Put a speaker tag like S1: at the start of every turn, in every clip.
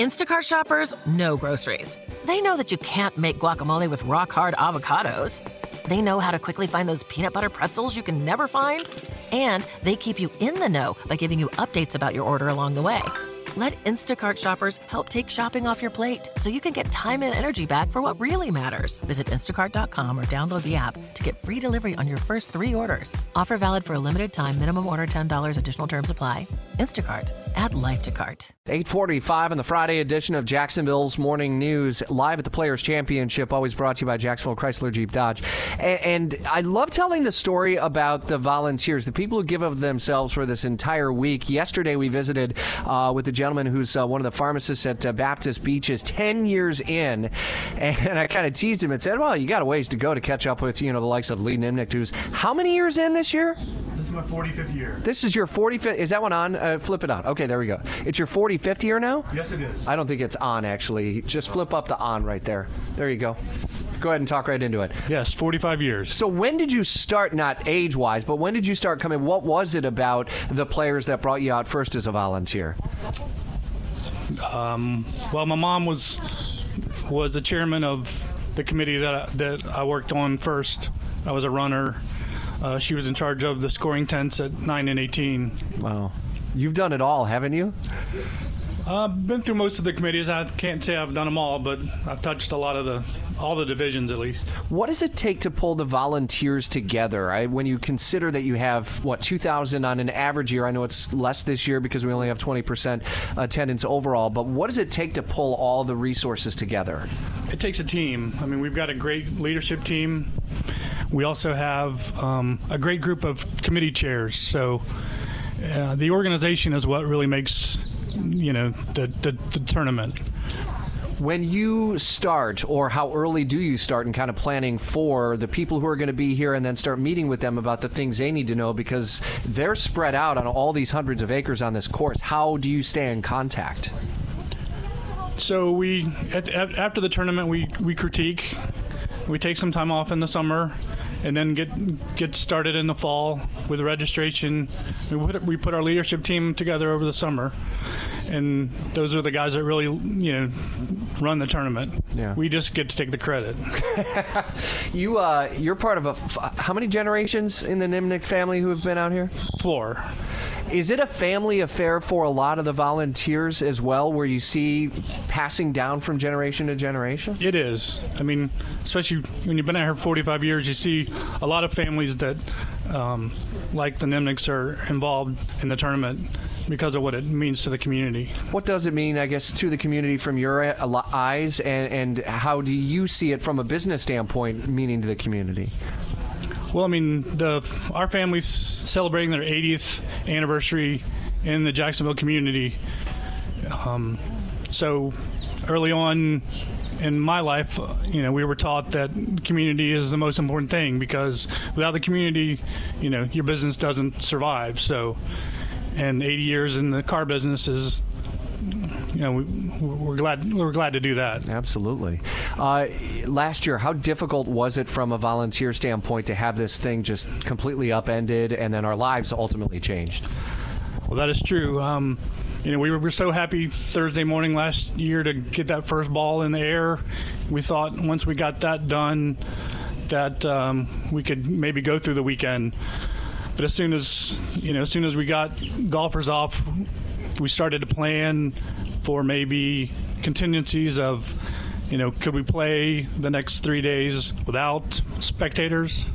S1: Instacart shoppers know groceries. They know that you can't make guacamole with rock hard avocados. They know how to quickly find those peanut butter pretzels you can never find. And they keep you in the know by giving you updates about your order along the way. Let Instacart shoppers help take shopping off your plate so you can get time and energy back for what really matters. Visit instacart.com or download the app to get free delivery on your first three orders. Offer valid for a limited time, minimum order $10, additional terms apply. Instacart, add life to cart.
S2: 845 on the Friday edition of Jacksonville's Morning News, live at the Players' Championship, always brought to you by Jacksonville Chrysler Jeep Dodge. And, and I love telling the story about the volunteers, the people who give of themselves for this entire week. Yesterday, we visited uh, with the gentleman who's uh, one of the pharmacists at uh, Baptist Beaches, 10 years in. And I kind of teased him and said, well, you got a ways to go to catch up with, you know, the likes of Lee Nimnicht, who's how many years in this year?
S3: This is my 45th year.
S2: This is your 45th. Is that one on? Uh, flip it on. Okay, there we go. It's your 45th year now?
S3: Yes, it is.
S2: I don't think it's on, actually. Just flip up the on right there. There you go. Go ahead and talk right into it.
S3: Yes, 45 years.
S2: So, when did you start, not age wise, but when did you start coming? What was it about the players that brought you out first as a volunteer?
S3: Um, well, my mom was was the chairman of the committee that I, that I worked on first. I was a runner. Uh, she was in charge of the scoring tents at 9 and 18.
S2: Wow. You've done it all, haven't you?
S3: I've been through most of the committees. I can't say I've done them all, but I've touched a lot of the all the divisions at least.
S2: What does it take to pull the volunteers together? I, when you consider that you have what 2,000 on an average year, I know it's less this year because we only have 20% attendance overall. But what does it take to pull all the resources together?
S3: It takes a team. I mean, we've got a great leadership team. We also have um, a great group of committee chairs. So uh, the organization is what really makes you know the, the, the tournament
S2: when you start, or how early do you start in kind of planning for the people who are going to be here and then start meeting with them about the things they need to know because they're spread out on all these hundreds of acres on this course? How do you stay in contact?
S3: So we, at, at, after the tournament, we, we critique. We take some time off in the summer and then get get started in the fall with registration. We put, we put our leadership team together over the summer, and those are the guys that really you know run the tournament.
S2: Yeah.
S3: We just get to take the credit.
S2: you uh, you're part of a f- how many generations in the Nimnicht family who have been out here?
S3: Four.
S2: Is it a family affair for a lot of the volunteers as well, where you see passing down from generation to generation?
S3: It is. I mean, especially when you've been out here 45 years, you see a lot of families that, um, like the Nimnichts, are involved in the tournament because of what it means to the community.
S2: What does it mean, I guess, to the community from your eyes, and, and how do you see it from a business standpoint, meaning to the community?
S3: Well, I mean, the our family's celebrating their 80th anniversary in the Jacksonville community. Um, so early on in my life, you know, we were taught that community is the most important thing because without the community, you know, your business doesn't survive. So, and 80 years in the car business is you know, we, are glad we're glad to do that.
S2: Absolutely. Uh, last year, how difficult was it from a volunteer standpoint to have this thing just completely upended, and then our lives ultimately changed?
S3: Well, that is true. Um, you know, we were, we were so happy Thursday morning last year to get that first ball in the air. We thought once we got that done, that um, we could maybe go through the weekend. But as soon as you know, as soon as we got golfers off, we started to plan for maybe contingencies of, you know, could we play the next three days without spectators?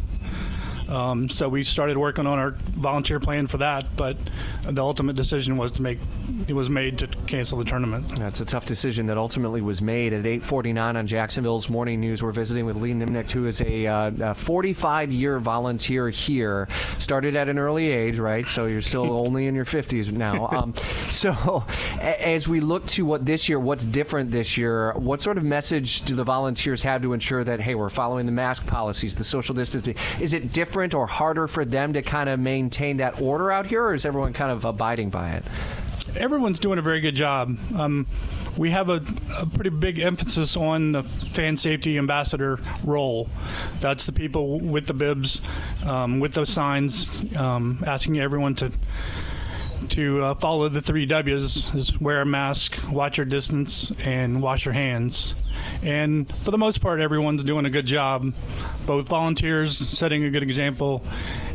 S3: Um, so we started working on our volunteer plan for that, but the ultimate decision was to make it was made to cancel the tournament.
S2: That's a tough decision that ultimately was made at 8:49 on Jacksonville's Morning News. We're visiting with Lee Nimnicht, who is a, uh, 45-year volunteer here. Started at an early age, right? So you're still only in your 50s now. Um, so as we look to what this year, what's different this year? What sort of message do the volunteers have to ensure that hey, we're following the mask policies, the social distancing? Is it different? Different or harder for them to kind of maintain that order out here, or is everyone kind of abiding by it?
S3: Everyone's doing a very good job. Um, we have a, a, pretty big emphasis on the fan safety ambassador role. That's the people with the bibs, um, with those signs, um, asking everyone to to uh, follow the three W's: is wear a mask, watch your distance, and wash your hands. And for the most part, everyone's doing a good job. Both volunteers setting a good example,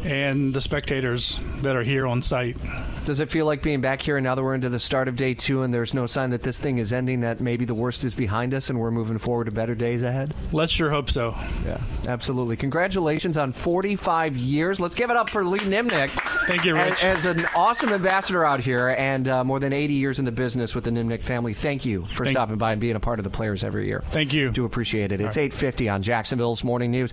S3: and the spectators that are here on site.
S2: Does it feel like being back here and now that we're into the start of day two and there's no sign that this thing is ending, that maybe the worst is behind us and we're moving forward to better days ahead?
S3: Let's sure hope so.
S2: Yeah, absolutely. Congratulations on 45 years. Let's give it up for Lee Nimnicht.
S3: Thank you, Rich.
S2: As, as an awesome ambassador out here and uh, more than 80 years in the business with the Nimnicht family, thank you for
S3: Thank-
S2: stopping by and being a part of the players every year.
S3: Thank you.
S2: Do appreciate it. It's 850 on Jacksonville's Morning News.